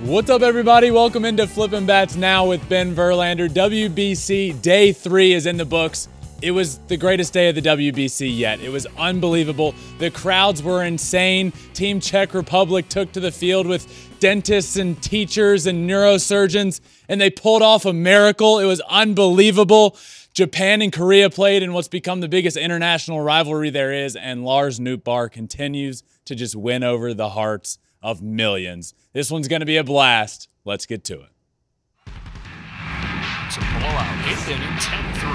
What's up, everybody? Welcome into Flipping Bats now with Ben Verlander. WBC Day 3 is in the books. It was the greatest day of the WBC yet. It was unbelievable. The crowds were insane. Team Czech Republic took to the field with dentists and teachers and neurosurgeons, and they pulled off a miracle. It was unbelievable. Japan and Korea played in what's become the biggest international rivalry there is, and Lars Nootbaar continues to just win over the hearts of millions. This one's going to be a blast. Let's get to it. It's a blowout. Eighth inning, 10 3.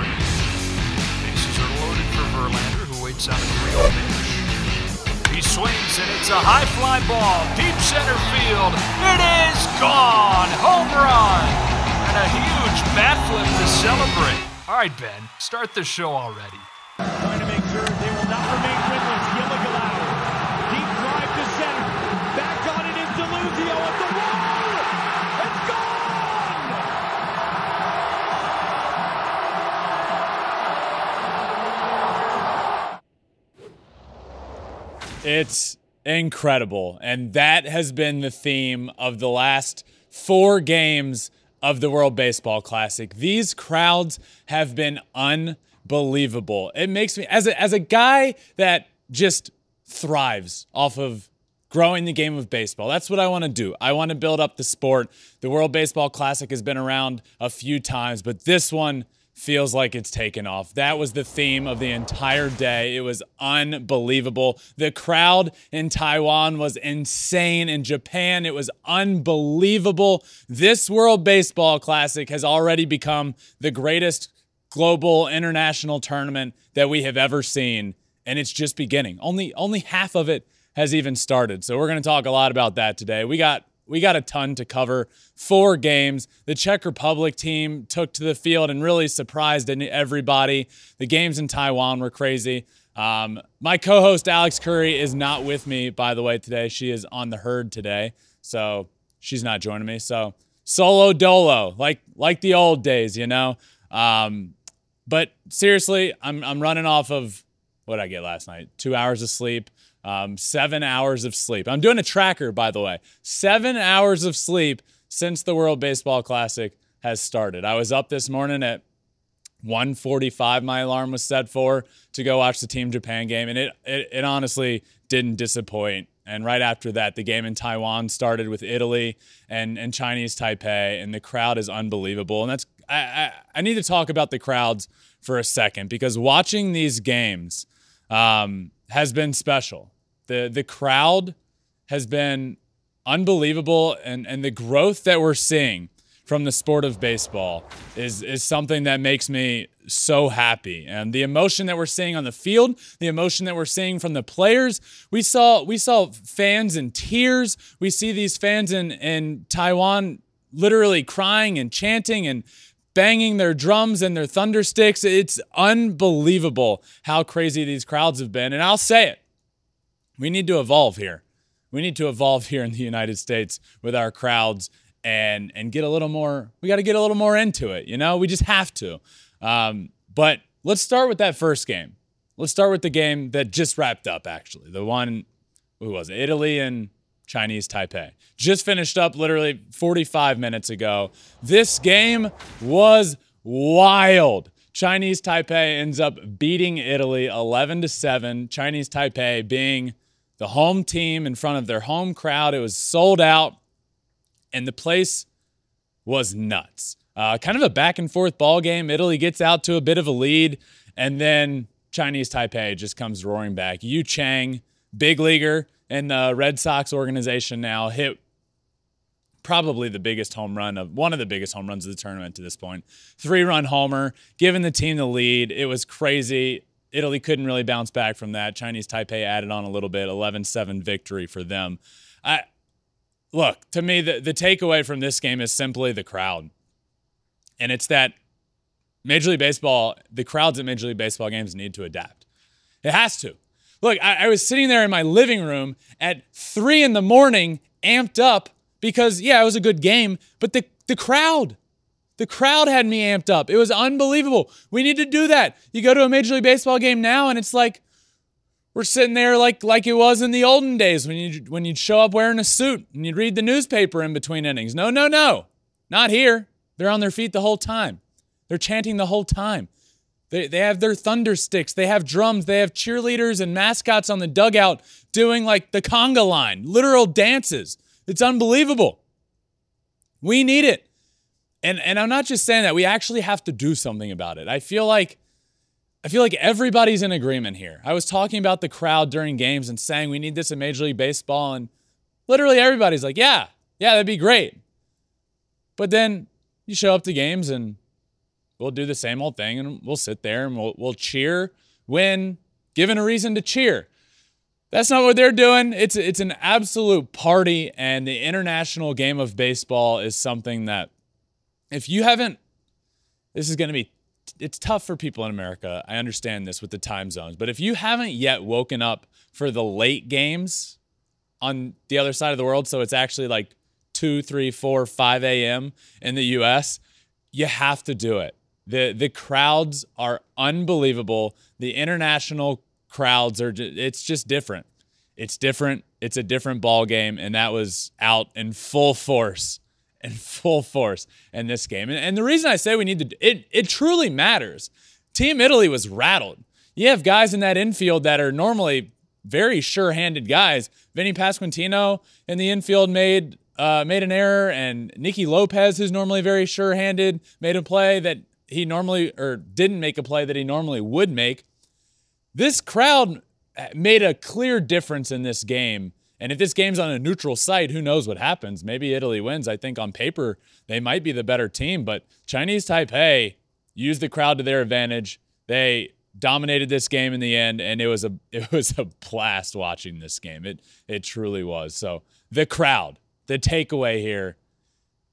Bases are loaded for Verlander, who waits on a 3 0 pitch. He swings, and it's a high fly ball, deep center field. It is gone! Home run! And a huge bat flip to celebrate. All right, Ben, start the show already. It's incredible. And that has been the theme of the last four games of the World Baseball Classic. These crowds have been unbelievable. It makes me, as a, as a guy that just thrives off of growing the game of baseball. That's what I want to do. I want to build up the sport. The World Baseball Classic has been around a few times, but this one feels like it's taken off. That was the theme of the entire day. It was unbelievable. The crowd in Taiwan was insane. In Japan, it was unbelievable. This World Baseball Classic has already become the greatest global international tournament that we have ever seen, and it's just beginning. Only only half of it has even started. So we're going to talk a lot about that today. We got we got a ton to cover. Four games. The Czech Republic team took to the field and really surprised everybody. The games in Taiwan were crazy. Um, my co-host Alex Curry is not with me, by the way, today. She is on the herd today, so she's not joining me. So solo dolo, like like the old days, you know. Um, but seriously, I'm I'm running off of what I get last night? Two hours of sleep. Um, seven hours of sleep. I'm doing a tracker, by the way. Seven hours of sleep since the World Baseball Classic has started. I was up this morning at 1:45. My alarm was set for to go watch the Team Japan game, and it, it it honestly didn't disappoint. And right after that, the game in Taiwan started with Italy and and Chinese Taipei, and the crowd is unbelievable. And that's I, I, I need to talk about the crowds for a second because watching these games um, has been special. The the crowd has been unbelievable and, and the growth that we're seeing from the sport of baseball is is something that makes me so happy. And the emotion that we're seeing on the field, the emotion that we're seeing from the players, we saw we saw fans in tears. We see these fans in in Taiwan literally crying and chanting and banging their drums and their thunder sticks. It's unbelievable how crazy these crowds have been. And I'll say it. We need to evolve here. We need to evolve here in the United States with our crowds and and get a little more. We got to get a little more into it. You know, we just have to. Um, but let's start with that first game. Let's start with the game that just wrapped up. Actually, the one who was it? Italy and Chinese Taipei. Just finished up literally 45 minutes ago. This game was wild. Chinese Taipei ends up beating Italy 11 to 7. Chinese Taipei being the home team in front of their home crowd. It was sold out and the place was nuts. Uh, kind of a back and forth ball game. Italy gets out to a bit of a lead, and then Chinese Taipei just comes roaring back. Yu Chang, big leaguer in the Red Sox organization now, hit probably the biggest home run of one of the biggest home runs of the tournament to this point. Three run homer, giving the team the lead. It was crazy. Italy couldn't really bounce back from that. Chinese Taipei added on a little bit, 11-7 victory for them. I look, to me the the takeaway from this game is simply the crowd. And it's that Major League Baseball, the crowds at Major League Baseball games need to adapt. It has to. Look, I, I was sitting there in my living room at three in the morning, amped up because yeah, it was a good game, but the the crowd, the crowd had me amped up. It was unbelievable. We need to do that. You go to a Major League Baseball game now, and it's like we're sitting there like like it was in the olden days when you when you'd show up wearing a suit and you'd read the newspaper in between innings. No, no, no, not here. They're on their feet the whole time. They're chanting the whole time. They, they have their thunder sticks. They have drums. They have cheerleaders and mascots on the dugout doing like the conga line, literal dances. It's unbelievable. We need it. And and I'm not just saying that. We actually have to do something about it. I feel like I feel like everybody's in agreement here. I was talking about the crowd during games and saying we need this in Major League Baseball and literally everybody's like, "Yeah. Yeah, that'd be great." But then you show up to games and we'll do the same old thing and we'll sit there and we'll we'll cheer when given a reason to cheer. That's not what they're doing. It's it's an absolute party, and the international game of baseball is something that if you haven't, this is going to be. It's tough for people in America. I understand this with the time zones, but if you haven't yet woken up for the late games on the other side of the world, so it's actually like two, three, four, five a.m. in the U.S., you have to do it. The The crowds are unbelievable. The international crowds are it's just different. It's different. It's a different ball game and that was out in full force in full force in this game. And, and the reason I say we need to it it truly matters. Team Italy was rattled. You have guys in that infield that are normally very sure-handed guys. Vinny Pasquantino in the infield made uh, made an error, and Nicky Lopez, who's normally very sure-handed, made a play that he normally or didn't make a play that he normally would make. This crowd made a clear difference in this game. And if this game's on a neutral site, who knows what happens? Maybe Italy wins. I think on paper, they might be the better team, but Chinese Taipei used the crowd to their advantage. They dominated this game in the end, and it was a it was a blast watching this game. It it truly was. So the crowd, the takeaway here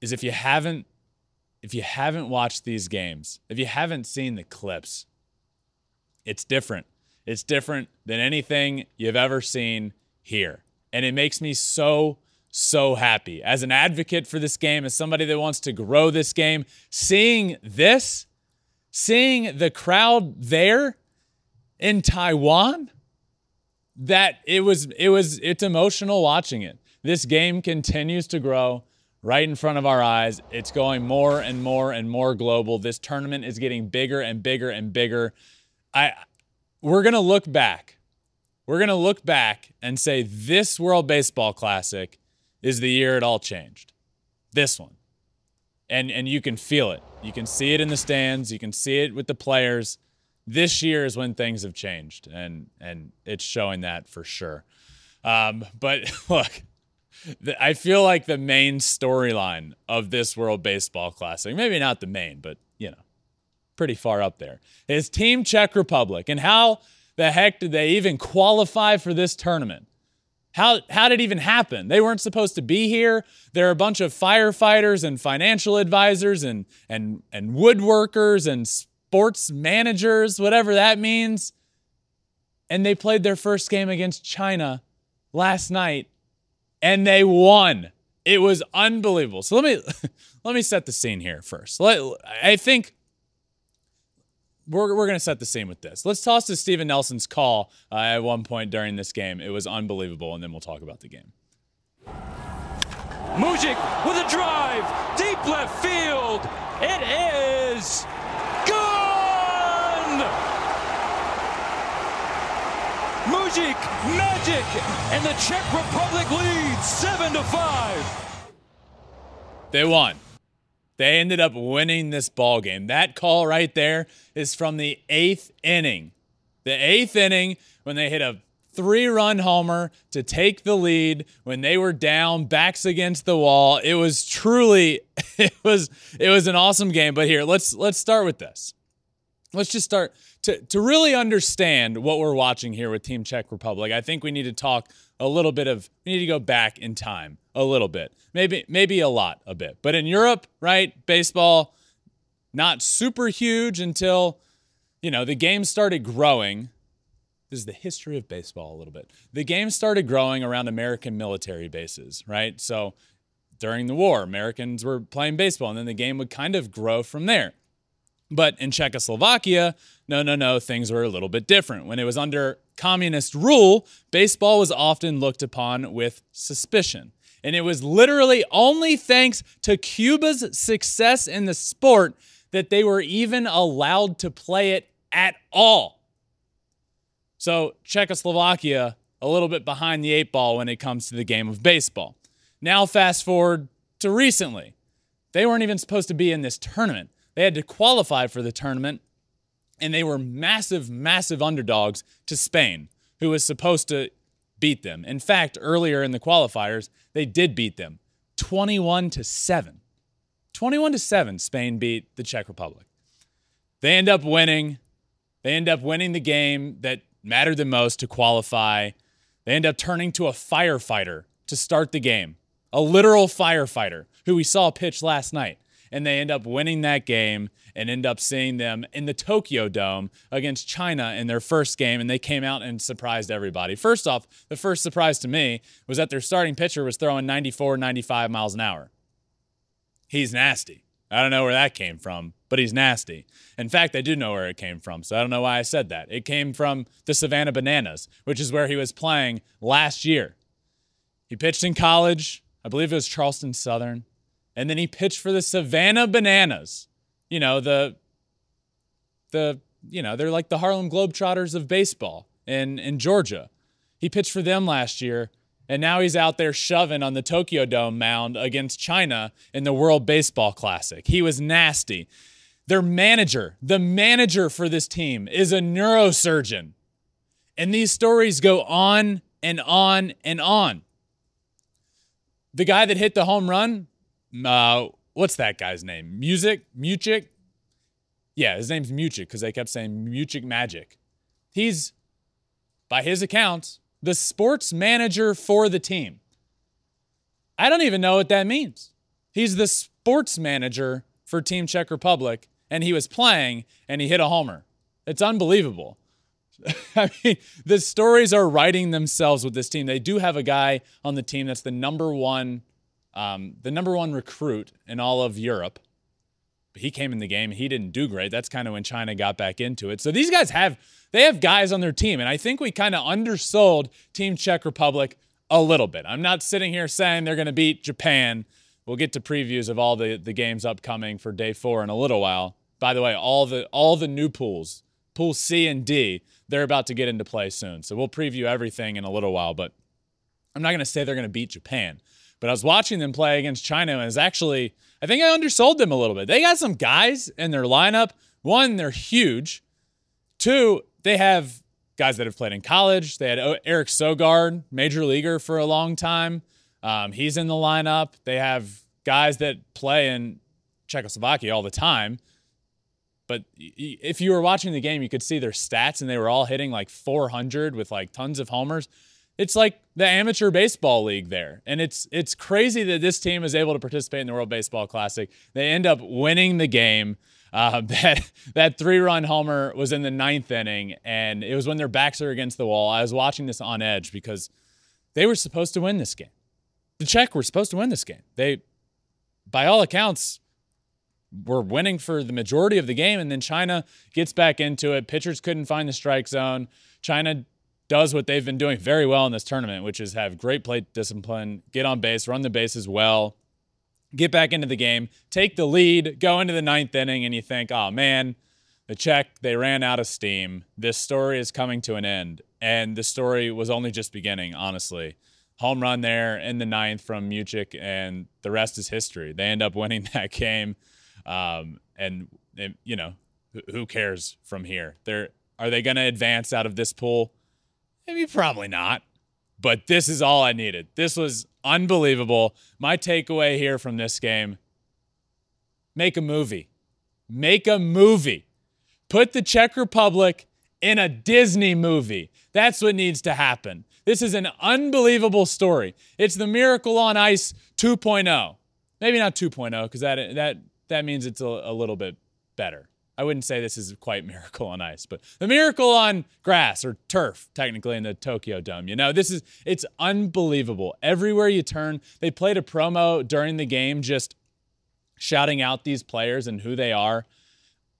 is if you haven't if you haven't watched these games, if you haven't seen the clips, it's different. It's different than anything you've ever seen here. And it makes me so, so happy. As an advocate for this game, as somebody that wants to grow this game, seeing this, seeing the crowd there in Taiwan, that it was it was it's emotional watching it. This game continues to grow right in front of our eyes. It's going more and more and more global. This tournament is getting bigger and bigger and bigger. I we're going to look back. We're going to look back and say this World Baseball Classic is the year it all changed. This one. And and you can feel it. You can see it in the stands, you can see it with the players. This year is when things have changed and and it's showing that for sure. Um, but look, I feel like the main storyline of this World Baseball Classic, maybe not the main, but you know, pretty far up there, is Team Czech Republic. And how the heck did they even qualify for this tournament? How, how did it even happen? They weren't supposed to be here. There are a bunch of firefighters and financial advisors and, and, and woodworkers and sports managers, whatever that means. And they played their first game against China last night and they won. It was unbelievable. So let me let me set the scene here first. I think we're, we're going to set the scene with this. Let's toss to Steven Nelson's call uh, at one point during this game. It was unbelievable, and then we'll talk about the game. Mujik with a drive, deep left field. It is gone! Mujik, magic, and the Czech Republic leads 7 to 5. They won. They ended up winning this ball game. That call right there is from the eighth inning. The eighth inning when they hit a three-run homer to take the lead when they were down, backs against the wall. It was truly, it was, it was an awesome game. But here, let's let's start with this. Let's just start to, to really understand what we're watching here with Team Czech Republic. I think we need to talk a little bit of we need to go back in time a little bit. Maybe maybe a lot a bit. But in Europe, right, baseball not super huge until you know, the game started growing. This is the history of baseball a little bit. The game started growing around American military bases, right? So during the war, Americans were playing baseball and then the game would kind of grow from there. But in Czechoslovakia, no, no, no, things were a little bit different. When it was under communist rule, baseball was often looked upon with suspicion. And it was literally only thanks to Cuba's success in the sport that they were even allowed to play it at all. So, Czechoslovakia, a little bit behind the eight ball when it comes to the game of baseball. Now, fast forward to recently. They weren't even supposed to be in this tournament. They had to qualify for the tournament, and they were massive, massive underdogs to Spain, who was supposed to beat them. In fact, earlier in the qualifiers, they did beat them 21 to 7. 21 to 7, Spain beat the Czech Republic. They end up winning. They end up winning the game that mattered the most to qualify. They end up turning to a firefighter to start the game, a literal firefighter who we saw pitch last night and they end up winning that game and end up seeing them in the Tokyo Dome against China in their first game, and they came out and surprised everybody. First off, the first surprise to me was that their starting pitcher was throwing 94, 95 miles an hour. He's nasty. I don't know where that came from, but he's nasty. In fact, I do know where it came from, so I don't know why I said that. It came from the Savannah Bananas, which is where he was playing last year. He pitched in college. I believe it was Charleston Southern and then he pitched for the Savannah Bananas. You know, the the you know, they're like the Harlem Globetrotters of baseball in in Georgia. He pitched for them last year, and now he's out there shoving on the Tokyo Dome mound against China in the World Baseball Classic. He was nasty. Their manager, the manager for this team, is a neurosurgeon. And these stories go on and on and on. The guy that hit the home run uh, what's that guy's name? Music? Muchik? Yeah, his name's Muchik because they kept saying Muchik Magic. He's, by his accounts, the sports manager for the team. I don't even know what that means. He's the sports manager for Team Czech Republic, and he was playing and he hit a homer. It's unbelievable. I mean, the stories are writing themselves with this team. They do have a guy on the team that's the number one um, the number one recruit in all of Europe. He came in the game. He didn't do great. That's kind of when China got back into it. So these guys have they have guys on their team, and I think we kind of undersold Team Czech Republic a little bit. I'm not sitting here saying they're going to beat Japan. We'll get to previews of all the, the games upcoming for day four in a little while. By the way, all the all the new pools, pool C and D, they're about to get into play soon. So we'll preview everything in a little while, but I'm not going to say they're going to beat Japan. But I was watching them play against China, and it's actually, I think I undersold them a little bit. They got some guys in their lineup. One, they're huge. Two, they have guys that have played in college. They had Eric Sogard, major leaguer for a long time. Um, he's in the lineup. They have guys that play in Czechoslovakia all the time. But if you were watching the game, you could see their stats, and they were all hitting like 400 with like tons of homers it's like the amateur baseball league there. And it's it's crazy that this team is able to participate in the World Baseball Classic. They end up winning the game. Uh, that that three run homer was in the ninth inning, and it was when their backs are against the wall. I was watching this on edge because they were supposed to win this game. The Czech were supposed to win this game. They, by all accounts, were winning for the majority of the game, and then China gets back into it. Pitchers couldn't find the strike zone. China does what they've been doing very well in this tournament, which is have great plate discipline, get on base, run the bases well, get back into the game, take the lead, go into the ninth inning, and you think, oh man, the Czech, they ran out of steam. This story is coming to an end. And the story was only just beginning, honestly. Home run there in the ninth from Muchik, and the rest is history. They end up winning that game. Um, and, you know, who cares from here? They're, are they going to advance out of this pool? Maybe probably not. But this is all I needed. This was unbelievable. My takeaway here from this game make a movie. Make a movie. Put the Czech Republic in a Disney movie. That's what needs to happen. This is an unbelievable story. It's the Miracle on Ice 2.0. Maybe not 2.0 because that that that means it's a, a little bit better. I wouldn't say this is quite Miracle on Ice, but the Miracle on Grass or turf, technically in the Tokyo Dome. You know, this is it's unbelievable. Everywhere you turn, they played a promo during the game, just shouting out these players and who they are.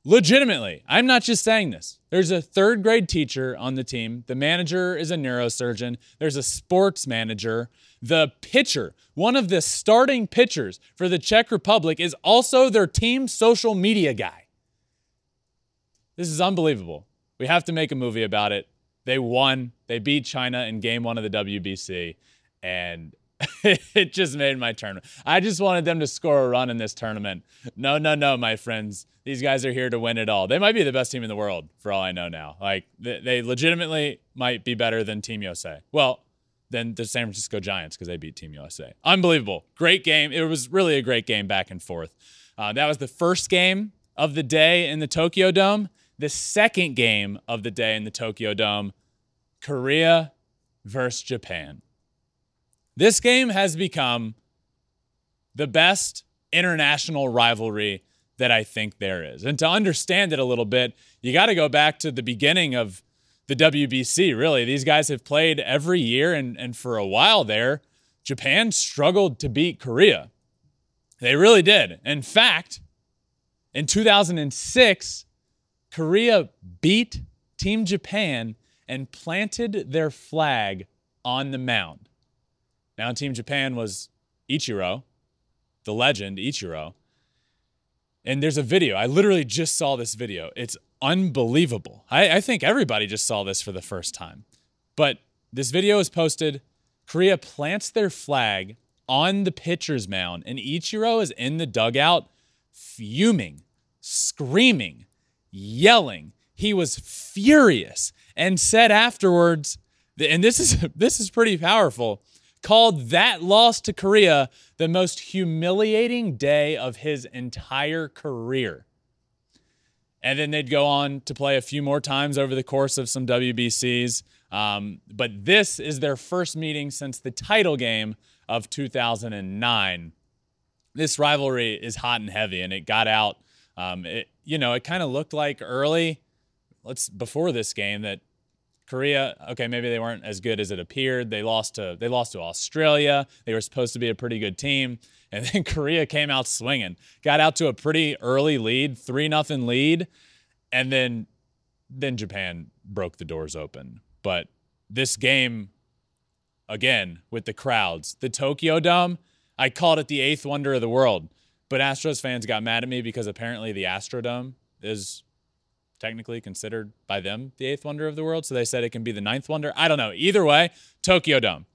Legitimately, I'm not just saying this. There's a third grade teacher on the team. The manager is a neurosurgeon. There's a sports manager. The pitcher, one of the starting pitchers for the Czech Republic, is also their team social media guy. This is unbelievable. We have to make a movie about it. They won. They beat China in game one of the WBC. And it just made my tournament. I just wanted them to score a run in this tournament. No, no, no, my friends. These guys are here to win it all. They might be the best team in the world for all I know now. Like they, legitimately might be better than Team USA. Well, than the San Francisco Giants because they beat Team USA. Unbelievable. Great game. It was really a great game back and forth. Uh, that was the first game of the day in the Tokyo Dome. The second game of the day in the Tokyo Dome, Korea versus Japan. This game has become the best international rivalry that I think there is. And to understand it a little bit, you got to go back to the beginning of the WBC, really. These guys have played every year, and, and for a while there, Japan struggled to beat Korea. They really did. In fact, in 2006, Korea beat Team Japan and planted their flag on the mound. Now, Team Japan was Ichiro, the legend Ichiro. And there's a video. I literally just saw this video. It's unbelievable. I, I, think everybody just saw this for the first time. But this video is posted. Korea plants their flag on the pitcher's mound, and Ichiro is in the dugout fuming, screaming, yelling. He was furious and said afterwards, and this is this is pretty powerful, called that loss to Korea the most humiliating day of his entire career. And then they'd go on to play a few more times over the course of some WBCs. Um, but this is their first meeting since the title game of 2009. This rivalry is hot and heavy, and it got out. Um, it, you know, it kind of looked like early, let's before this game that Korea, okay, maybe they weren't as good as it appeared. They lost to they lost to Australia. They were supposed to be a pretty good team, and then Korea came out swinging. Got out to a pretty early lead, 3 nothing lead, and then then Japan broke the doors open. But this game again with the crowds, the Tokyo Dome, I called it the eighth wonder of the world. But Astros fans got mad at me because apparently the Astrodome is technically considered by them the eighth wonder of the world. So they said it can be the ninth wonder. I don't know. Either way, Tokyo Dome.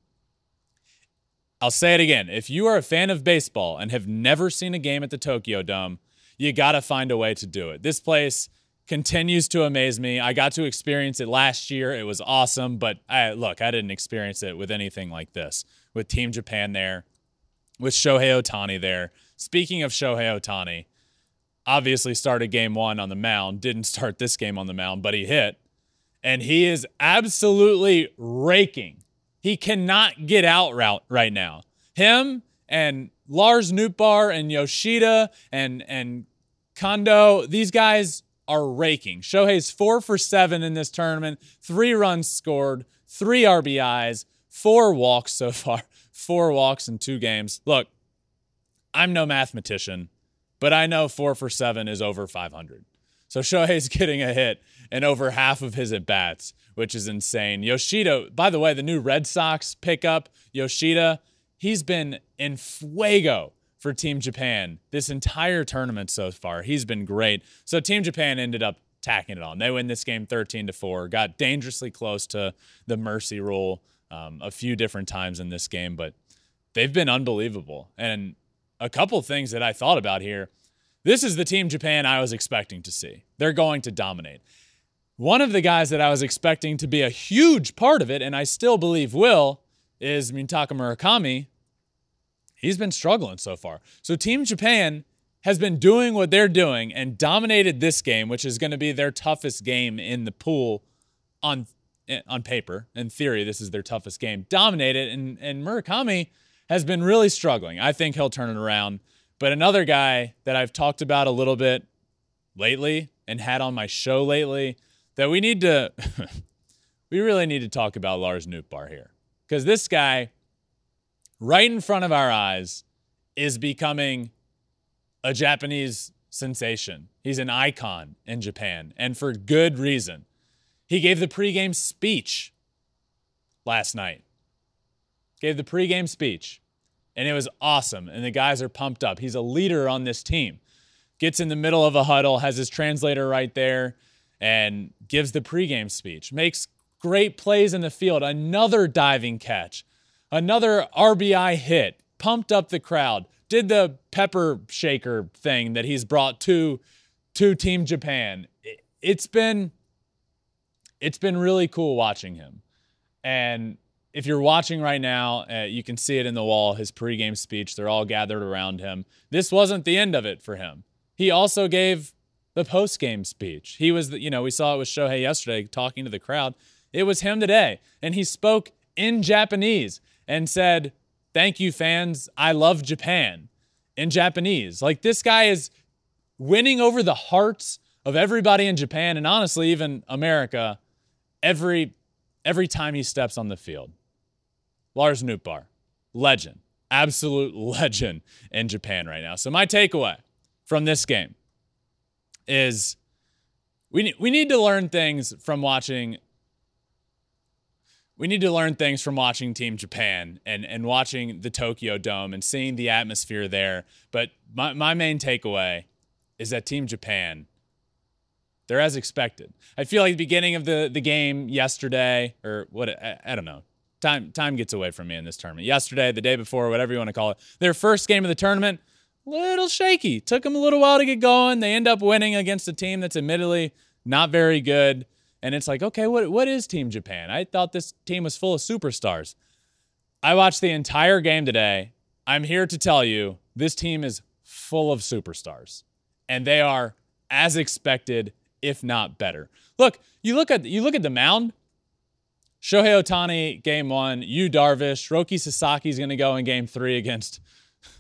I'll say it again. If you are a fan of baseball and have never seen a game at the Tokyo Dome, you got to find a way to do it. This place continues to amaze me. I got to experience it last year. It was awesome, but I, look, I didn't experience it with anything like this. With Team Japan there, with Shohei Ohtani there. Speaking of Shohei Ohtani, obviously started game one on the mound, didn't start this game on the mound, but he hit. And he is absolutely raking. He cannot get out route right now. Him and Lars Nootbaar and Yoshida and and Kondo, these guys are raking. Shohei's four for seven in this tournament, three runs scored, three RBIs, four walks so far, four walks in two games. Look, I'm no mathematician but I know four for seven is over 500. So Shohei's getting a hit in over half of his at bats, which is insane. Yoshida, by the way, the new Red Sox pickup, Yoshida, he's been in fuego for Team Japan this entire tournament so far. He's been great. So Team Japan ended up tacking it on. They win this game 13 to 4, got dangerously close to the mercy rule um, a few different times in this game, but they've been unbelievable. And a couple things that I thought about here. This is the team Japan I was expecting to see. They're going to dominate. One of the guys that I was expecting to be a huge part of it, and I still believe will, is Munetaka Murakami. He's been struggling so far. So Team Japan has been doing what they're doing and dominated this game, which is going to be their toughest game in the pool on eh, on paper. In theory, this is their toughest game. Dominated, and and Murakami has been really struggling. I think he'll turn it around. But another guy that I've talked about a little bit lately and had on my show lately that we need to we really need to talk about Lars Nootbaar here. Because this guy, right in front of our eyes, is becoming a Japanese sensation. He's an icon in Japan, and for good reason. He gave the pregame speech last night. Gave the pregame speech, and it was awesome. And the guys are pumped up. He's a leader on this team. Gets in the middle of a huddle, has his translator right there, and gives the pregame speech. Makes great plays in the field. Another diving catch, another RBI hit, pumped up the crowd did the pepper shaker thing that he's brought to to Team Japan. It's been it's been really cool watching him. And if you're watching right now, uh, you can see it in the wall, his pregame speech. They're all gathered around him. This wasn't the end of it for him. He also gave the postgame speech. He was, the, you know, we saw it with Shohei yesterday talking to the crowd. It was him today. And he spoke in Japanese and said, Thank you, fans. I love Japan in Japanese. Like this guy is winning over the hearts of everybody in Japan and honestly even America every every time he steps on the field. Lars Nootbaar, legend, absolute legend in Japan right now. So my takeaway from this game is we we need to learn things from watching we need to learn things from watching Team Japan and, and watching the Tokyo Dome and seeing the atmosphere there. But my, my main takeaway is that Team Japan, they're as expected. I feel like the beginning of the, the game yesterday, or what, I, I don't know. Time, time gets away from me in this tournament. Yesterday, the day before, whatever you want to call it, their first game of the tournament, little shaky. Took them a little while to get going. They end up winning against a team that's admittedly not very good. And it's like, okay, what, what is Team Japan? I thought this team was full of superstars. I watched the entire game today. I'm here to tell you this team is full of superstars, and they are as expected, if not better. Look, you look at you look at the mound. Shohei Ohtani, game one. Yu Darvish, Roki Sasaki is going to go in game three against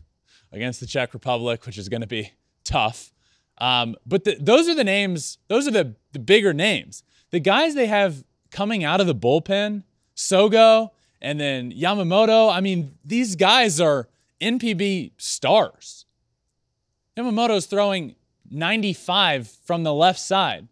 against the Czech Republic, which is going to be tough. Um, but the, those are the names. Those are the the bigger names the guys they have coming out of the bullpen, Sogo and then Yamamoto, I mean, these guys are NPB stars. Yamamoto's throwing 95 from the left side.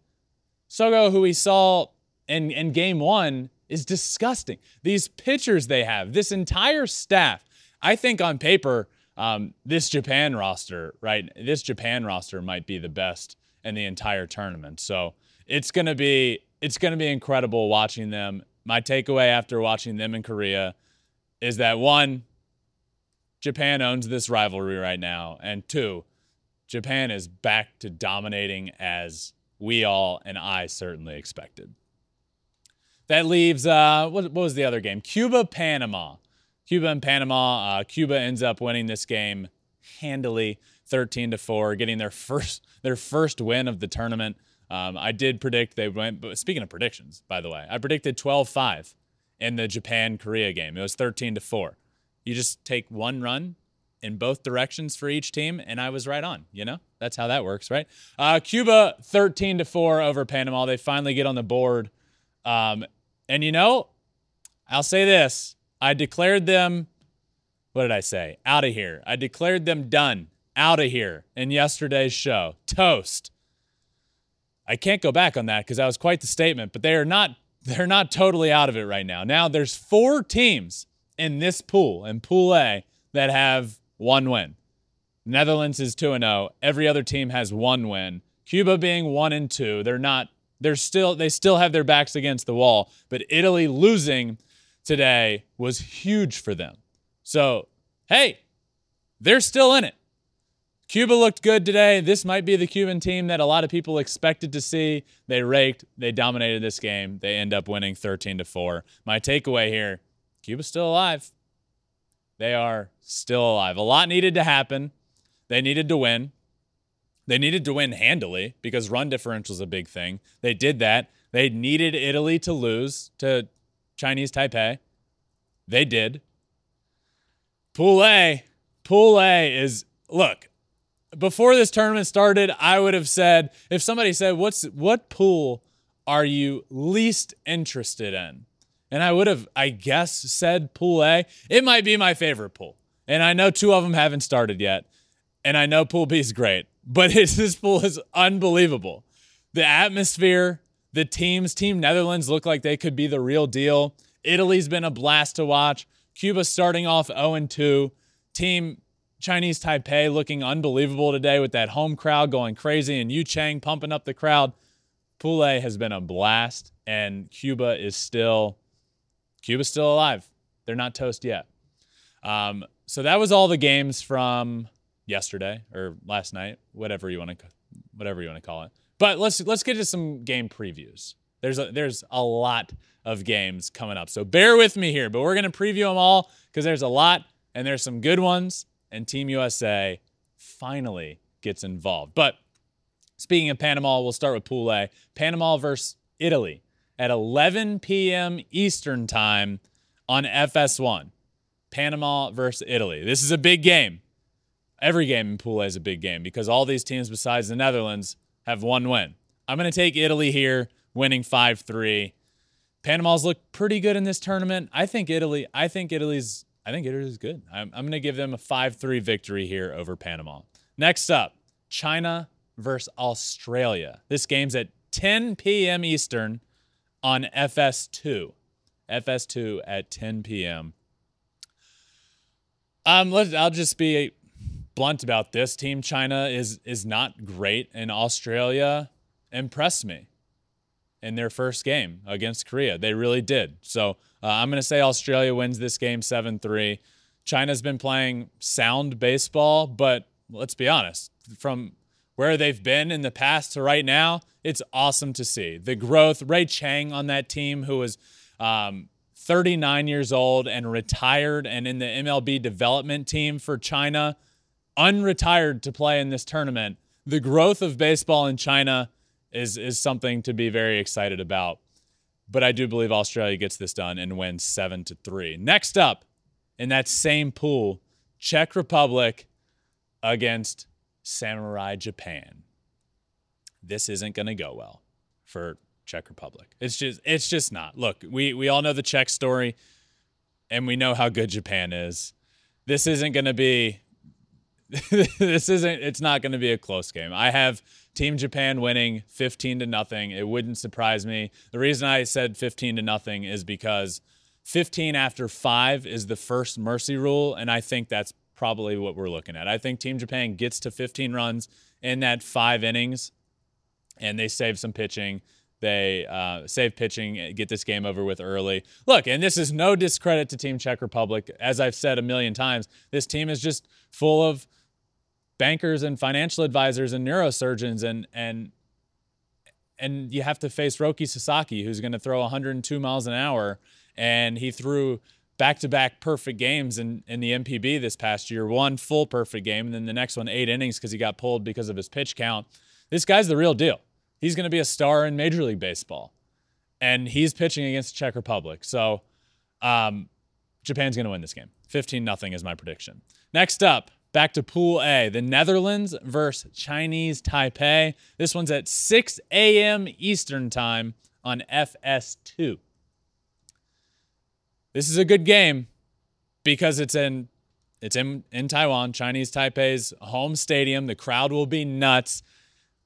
Sogo, who we saw in, in game one, is disgusting. These pitchers they have, this entire staff, I think on paper, um, this Japan roster, right? This Japan roster might be the best in the entire tournament. So it's to be it's to be incredible watching them. My takeaway after watching them in Korea is that one, Japan owns this rivalry right now, and two, Japan is back to dominating as we all and I certainly expected. That leaves uh, what, what was the other game? Cuba Panama. Cuba and Panama. Uh, Cuba ends up winning this game handily, 13 to four, getting their first their first win of the tournament. Um, I did predict they went, but speaking of predictions, by the way, I predicted 12 5 in the Japan Korea game. It was 13 to 4. You just take one run in both directions for each team, and I was right on. You know, that's how that works, right? Uh, Cuba 13 to 4 over Panama. They finally get on the board. Um, and you know, I'll say this I declared them, what did I say? Out of here. I declared them done, out of here in yesterday's show. Toast. I can't go back on that because that was quite the statement, but they are not they're not totally out of it right now. Now there's four teams in this pool, in Pool A, that have one win. Netherlands is 2 and 0. Every other team has one win. Cuba being 1 and 2. They're not they're still they still have their backs against the wall, but Italy losing today was huge for them. So, hey, they're still in it. Cuba looked good today. This might be the Cuban team that a lot of people expected to see. They raked, they dominated this game. They end up winning 13 to 4. My takeaway here, Cuba's still alive. They are still alive. A lot needed to happen. They needed to win. They needed to win handily because run differential is a big thing. They did that. They needed Italy to lose to Chinese Taipei. They did. Pool A, Pool A is look. Before this tournament started, I would have said if somebody said, "What's what pool are you least interested in?" and I would have, I guess, said Pool A. It might be my favorite pool, and I know two of them haven't started yet, and I know Pool B is great, but this pool is unbelievable. The atmosphere, the teams, Team Netherlands look like they could be the real deal. Italy's been a blast to watch. Cuba starting off 0 2. Team Chinese Taipei looking unbelievable today with that home crowd going crazy and Yu Chang pumping up the crowd. Pool A has been a blast, and Cuba is still Cuba's still alive. They're not toast yet. Um, so that was all the games from yesterday or last night, whatever you want to whatever you want to call it. But let's let's get to some game previews. There's a, there's a lot of games coming up. So bear with me here, but we're going to preview them all because there's a lot and there's some good ones and Team USA finally gets involved. But speaking of Panama, we'll start with Pool A. Panama versus Italy at 11 p.m. Eastern Time on FS1. Panama versus Italy. This is a big game. Every game in Pool A is a big game because all these teams besides the Netherlands have one win. I'm going to take Italy here, winning 5 3. Panama's looked pretty good in this tournament. I think Italy, I think Italy's I think Italy's good. I'm, I'm going to give them a 5-3 victory here over Panama. Next up, China versus Australia. This game's at 10 p.m. Eastern on FS2. FS2 at 10 p.m. Um, let I'll just be blunt about this. Team China is is not great, and Australia impressed me in their first game against Korea. They really did. So uh, I'm going to say Australia wins this game 7 3. China's been playing sound baseball, but let's be honest, from where they've been in the past to right now, it's awesome to see. The growth, Ray Chang on that team, who was um, 39 years old and retired and in the MLB development team for China, unretired to play in this tournament. The growth of baseball in China is, is something to be very excited about. But I do believe Australia gets this done and wins 7 to 3. Next up, in that same pool, Czech Republic against Samurai Japan. This isn't going to go well for Czech Republic. It's just it's just not. Look, we we all know the Czech story and we know how good Japan is. This isn't going to be this isn't it's not going to be a close game. I have Team Japan winning 15 to nothing. It wouldn't surprise me. The reason I said 15 to nothing is because 15 after 5 is the first mercy rule and I think that's probably what we're looking at. I think Team Japan gets to 15 runs in that 5 innings and they save some pitching. They uh, save pitching, and get this game over with early. Look, and this is no discredit to Team Czech Republic. As I've said a million times, this team is just full of bankers and financial advisors and neurosurgeons and and and you have to face Roki Sasaki who's going to throw 102 miles an hour. And he threw back-to-back perfect games in, in the NPB this past year. One full perfect game and then the next one eight innings because he got pulled because of his pitch count. This guy's the real deal. He's going to be a star in major league baseball. And he's pitching against the Czech Republic. So um, Japan's going to win this game. 15 nothing is my prediction. Next up Back to Pool A, the Netherlands versus Chinese Taipei. This one's at 6 a.m. Eastern Time on FS2. This is a good game because it's in it's in, in Taiwan, Chinese Taipei's home stadium. The crowd will be nuts.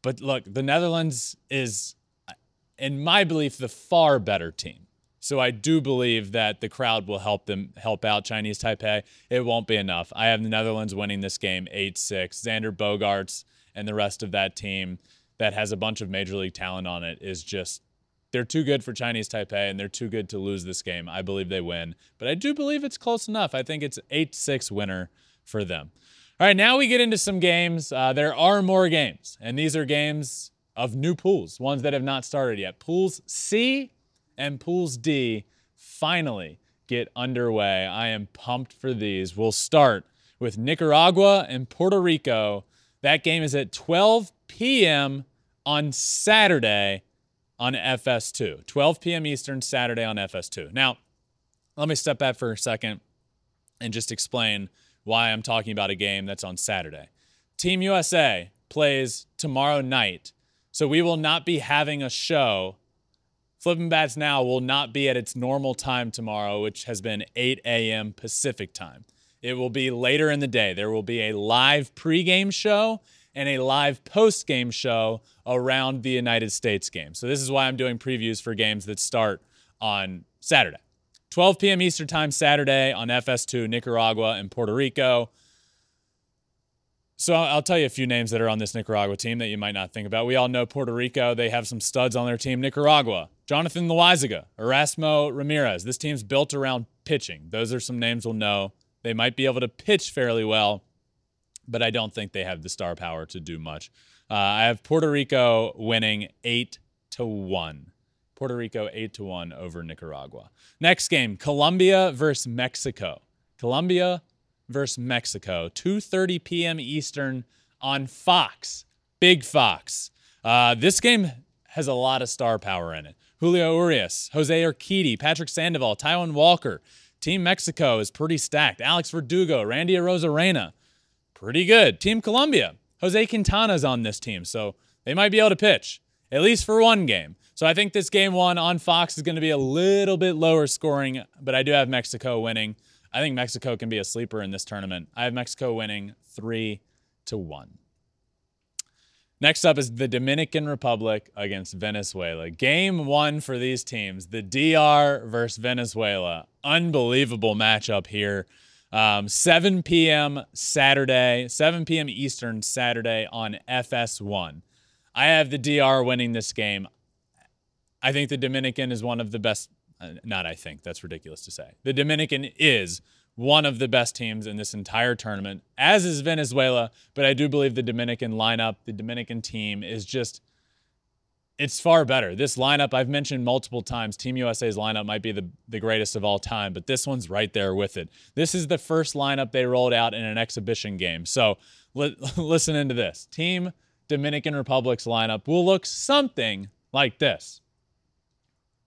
But look, the Netherlands is, in my belief, the far better team. So I do believe that the crowd will help them help out Chinese Taipei. It won't be enough. I have the Netherlands winning this game 8-6. Xander Bogaerts and the rest of that team that has a bunch of major league talent on it is just they're too good for Chinese Taipei and they're too good to lose this game. I believe they win, but I do believe it's close enough. I think it's 8-6 winner for them. All right, now we get into some games. Uh, there are more games, and these are games of new pools, ones that have not started yet. Pools C and Pools D finally get underway. I am pumped for these. We'll start with Nicaragua and Puerto Rico. That game is at 12 p.m. on Saturday on FS2. 12 p.m. Eastern, Saturday on FS2. Now, let me step back for a second and just explain why I'm talking about a game that's on Saturday. Team USA plays tomorrow night, so we will not be having a show. Flipping Bats Now will not be at its normal time tomorrow, which has been 8 a.m. Pacific time. It will be later in the day. There will be a live pregame show and a live postgame show around the United States game. So this is why I'm doing previews for games that start on Saturday. 12 p.m. Eastern Time Saturday on FS2, Nicaragua and Puerto Rico. So I'll tell you a few names that are on this Nicaragua team that you might not think about. We all know Puerto Rico. They have some studs on their team. Nicaragua, Jonathan Loaisiga, Erasmo Ramirez. This team's built around pitching. Those are some names we'll know. They might be able to pitch fairly well, but I don't think they have the star power to do much. Uh, I have Puerto Rico winning eight to one. Puerto Rico eight to one over Nicaragua. Next game, Colombia versus Mexico. Colombia versus Mexico, 2:30 p.m. Eastern on Fox. Big Fox. Uh, this game has a lot of star power in it. Julio Urias, Jose Urquidy, Patrick Sandoval, Taijuan Walker. Team Mexico is pretty stacked. Alex Verdugo, Randy Arozarena, pretty good. Team Colombia, Jose Quintana's on this team, so they might be able to pitch at least for one game. So I think this game one on Fox is going to be a little bit lower scoring, but I do have Mexico winning. I think Mexico can be a sleeper in this tournament. I have Mexico winning three to one. Next up is the Dominican Republic against Venezuela. Game one for these teams the DR versus Venezuela. Unbelievable matchup here. Um, 7 p.m. Saturday, 7 p.m. Eastern Saturday on FS1. I have the DR winning this game. I think the Dominican is one of the best Uh, not I think, that's ridiculous to say. The Dominican is one of the best teams in this entire tournament, as is Venezuela, but I do believe the Dominican lineup, the Dominican team is just it's far better. This lineup I've mentioned multiple times, Team USA's lineup might be the, the greatest of all time, but this one's right there with it. This is the first lineup they rolled out in an exhibition game. So li- listen into this. Team Dominican Republic's lineup will look something like this.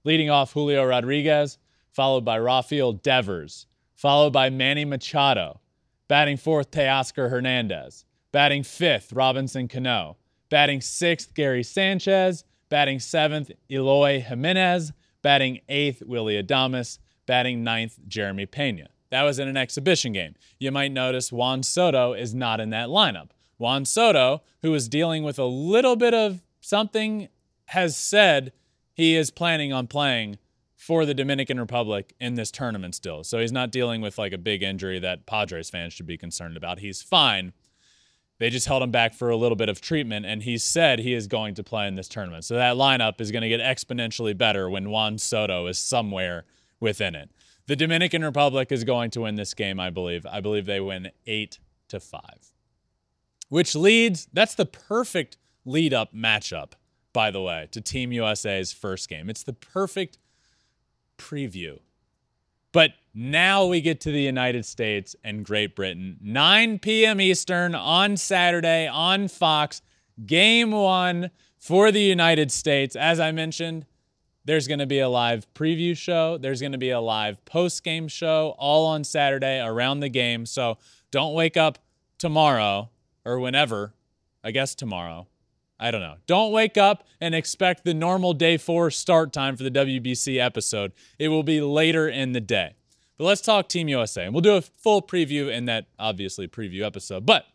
Leading off Julio Rodriguez, followed by Rafael Devers, followed by Manny Machado. Batting fourth, Teoscar Hernandez. Batting fifth, Robinson Cano. Batting sixth, Gary Sanchez. Batting seventh, Eloy Jimenez. Batting eighth, Willie Adames. Batting ninth, Jeremy Pena. That was in an exhibition game. You might notice Juan Soto is not in that lineup. Juan Soto, who is dealing with a little bit of something, has said he is planning on playing for the Dominican Republic in this tournament still. So he's not dealing with like a big injury that Padres fans should be concerned about. He's fine. They just held him back for a little bit of treatment, and he said he is going to play in this tournament. So that lineup is going to get exponentially better when Juan Soto is somewhere within it. The Dominican Republic is going to win this game, I believe. I believe they win eight to five, which leads, that's the perfect lead up matchup by the way, to Team USA's first game. It's the perfect preview. But now we get to the United States and Great Britain. 9 p.m. Eastern on Saturday on Fox. Game one for the United States. As I mentioned, there's going to be a live preview show. There's going to be a live post game show all on Saturday around the game. So don't wake up tomorrow or whenever, I guess tomorrow, I don't know. Don't wake up and expect the normal day four start time for the WBC episode. It will be later in the day. But let's talk Team USA. And we'll do a full preview in that, obviously, preview episode. But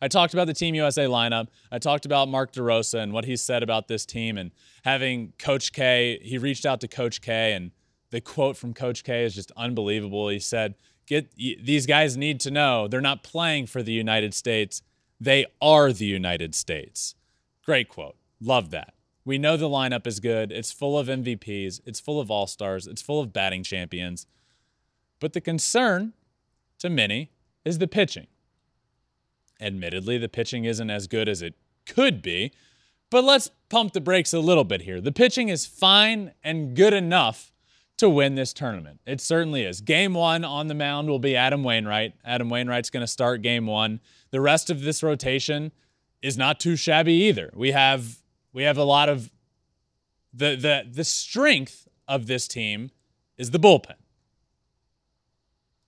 I talked about the Team USA lineup. I talked about Mark DeRosa and what he said about this team and having Coach K. He reached out to Coach K, and the quote from Coach K is just unbelievable. He said, Get these guys need to know they're not playing for the United States they are the United States. Great quote. Love that. We know the lineup is good. It's full of MVPs, it's full of all stars, it's full of batting champions. But the concern to many is the pitching. Admittedly, the pitching isn't as good as it could be, but let's pump the brakes a little bit here. The pitching is fine and good enough to win this tournament. It certainly is. Game one on the mound will be Adam Wainwright. Adam Wainwright's going to start game one. The rest of this rotation is not too shabby either. We have we have a lot of the the the strength of this team is the bullpen.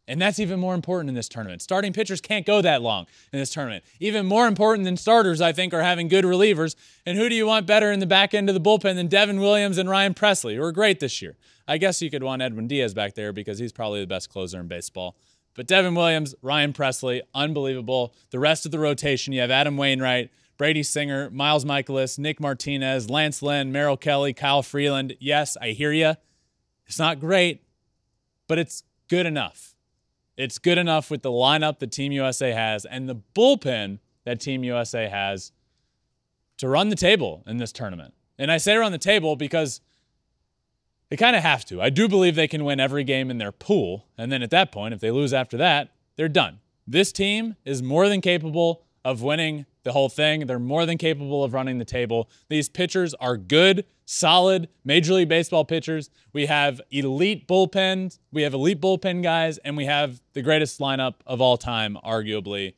And that's even more important in this tournament. Starting pitchers can't go that long in this tournament. Even more important than starters, I think, are having good relievers. And who do you want better in the back end of the bullpen than Devin Williams and Ryan Presley, who are great this year? I guess you could want Edwin Diaz back there because he's probably the best closer in baseball. But Devin Williams, Ryan Presley, unbelievable. The rest of the rotation, you have Adam Wainwright, Brady Singer, Miles Mikolas, Nick Martinez, Lance Lynn, Merrill Kelly, Kyle Freeland. Yes, I hear you. It's not great, but it's good enough. It's good enough with the lineup that Team USA has and the bullpen that Team USA has to run the table in this tournament. And I say run the table because they kind of have to. I do believe they can win every game in their pool. And then at that point, if they lose after that, they're done. This team is more than capable of winning the whole thing. They're more than capable of running the table. These pitchers are good, solid Major League Baseball pitchers. We have elite bullpens, we have elite bullpen guys, and we have the greatest lineup of all time, arguably.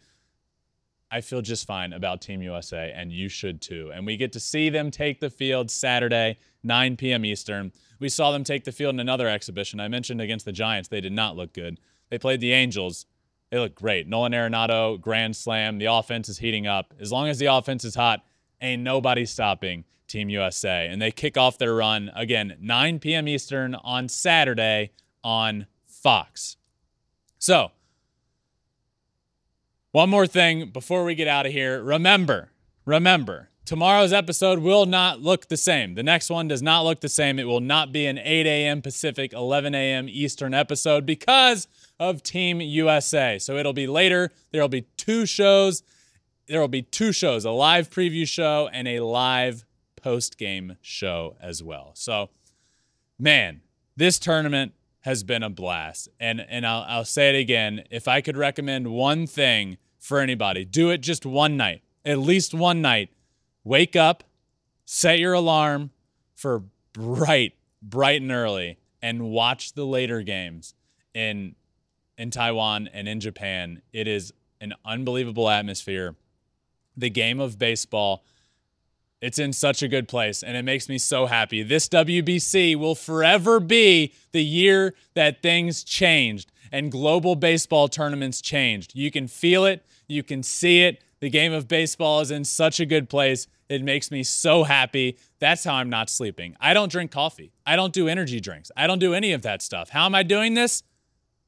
I feel just fine about Team USA, and you should too. And we get to see them take the field Saturday, 9 p.m. Eastern. We saw them take the field in another exhibition. I mentioned against the Giants, they did not look good. They played the Angels. They look great. Nolan Arenado, grand slam. The offense is heating up. As long as the offense is hot, ain't nobody stopping Team USA. And they kick off their run again, 9 p.m. Eastern on Saturday on Fox. So, one more thing before we get out of here. Remember, remember, tomorrow's episode will not look the same. The next one does not look the same. It will not be an 8 a.m. Pacific, 11 a.m. Eastern episode because of Team USA. So it'll be later. There will be two shows. There will be two shows a live preview show and a live post game show as well. So, man, this tournament has been a blast. And, and I'll, I'll say it again if I could recommend one thing for anybody, do it just one night, at least one night. Wake up, set your alarm for bright, bright and early, and watch the later games in in Taiwan and in Japan. It is an unbelievable atmosphere. The game of baseball, it's in such a good place, and it makes me so happy. This WBC will forever be the year that things changed and global baseball tournaments changed. You can feel it, you can see it. The game of baseball is in such a good place. It makes me so happy. That's how I'm not sleeping. I don't drink coffee. I don't do energy drinks. I don't do any of that stuff. How am I doing this?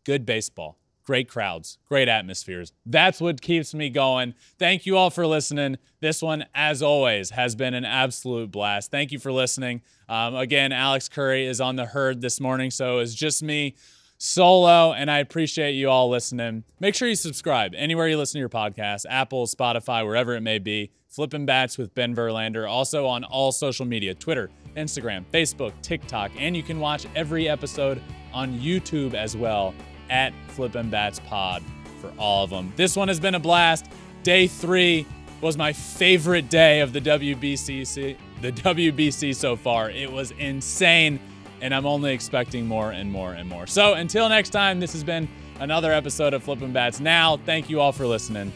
good baseball, great crowds, great atmospheres. That's what keeps me going. Thank you all for listening. This one, as always, has been an absolute blast. Thank you for listening. Um, again, Alex Curry is on the herd this morning, so it's just me solo, and I appreciate you all listening. Make sure you subscribe anywhere you listen to your podcast Apple, Spotify, wherever it may be. Flipping Bats with Ben Verlander, also on all social media Twitter, Instagram, Facebook, TikTok, and you can watch every episode on YouTube as well at Flippin' Bats Pod for all of them. This one has been a blast. Day three was my favorite day of the WBC, the WBC so far. It was insane, and I'm only expecting more and more and more. So until next time, this has been another episode of Flippin' Bats. Now, thank you all for listening.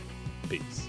Peace.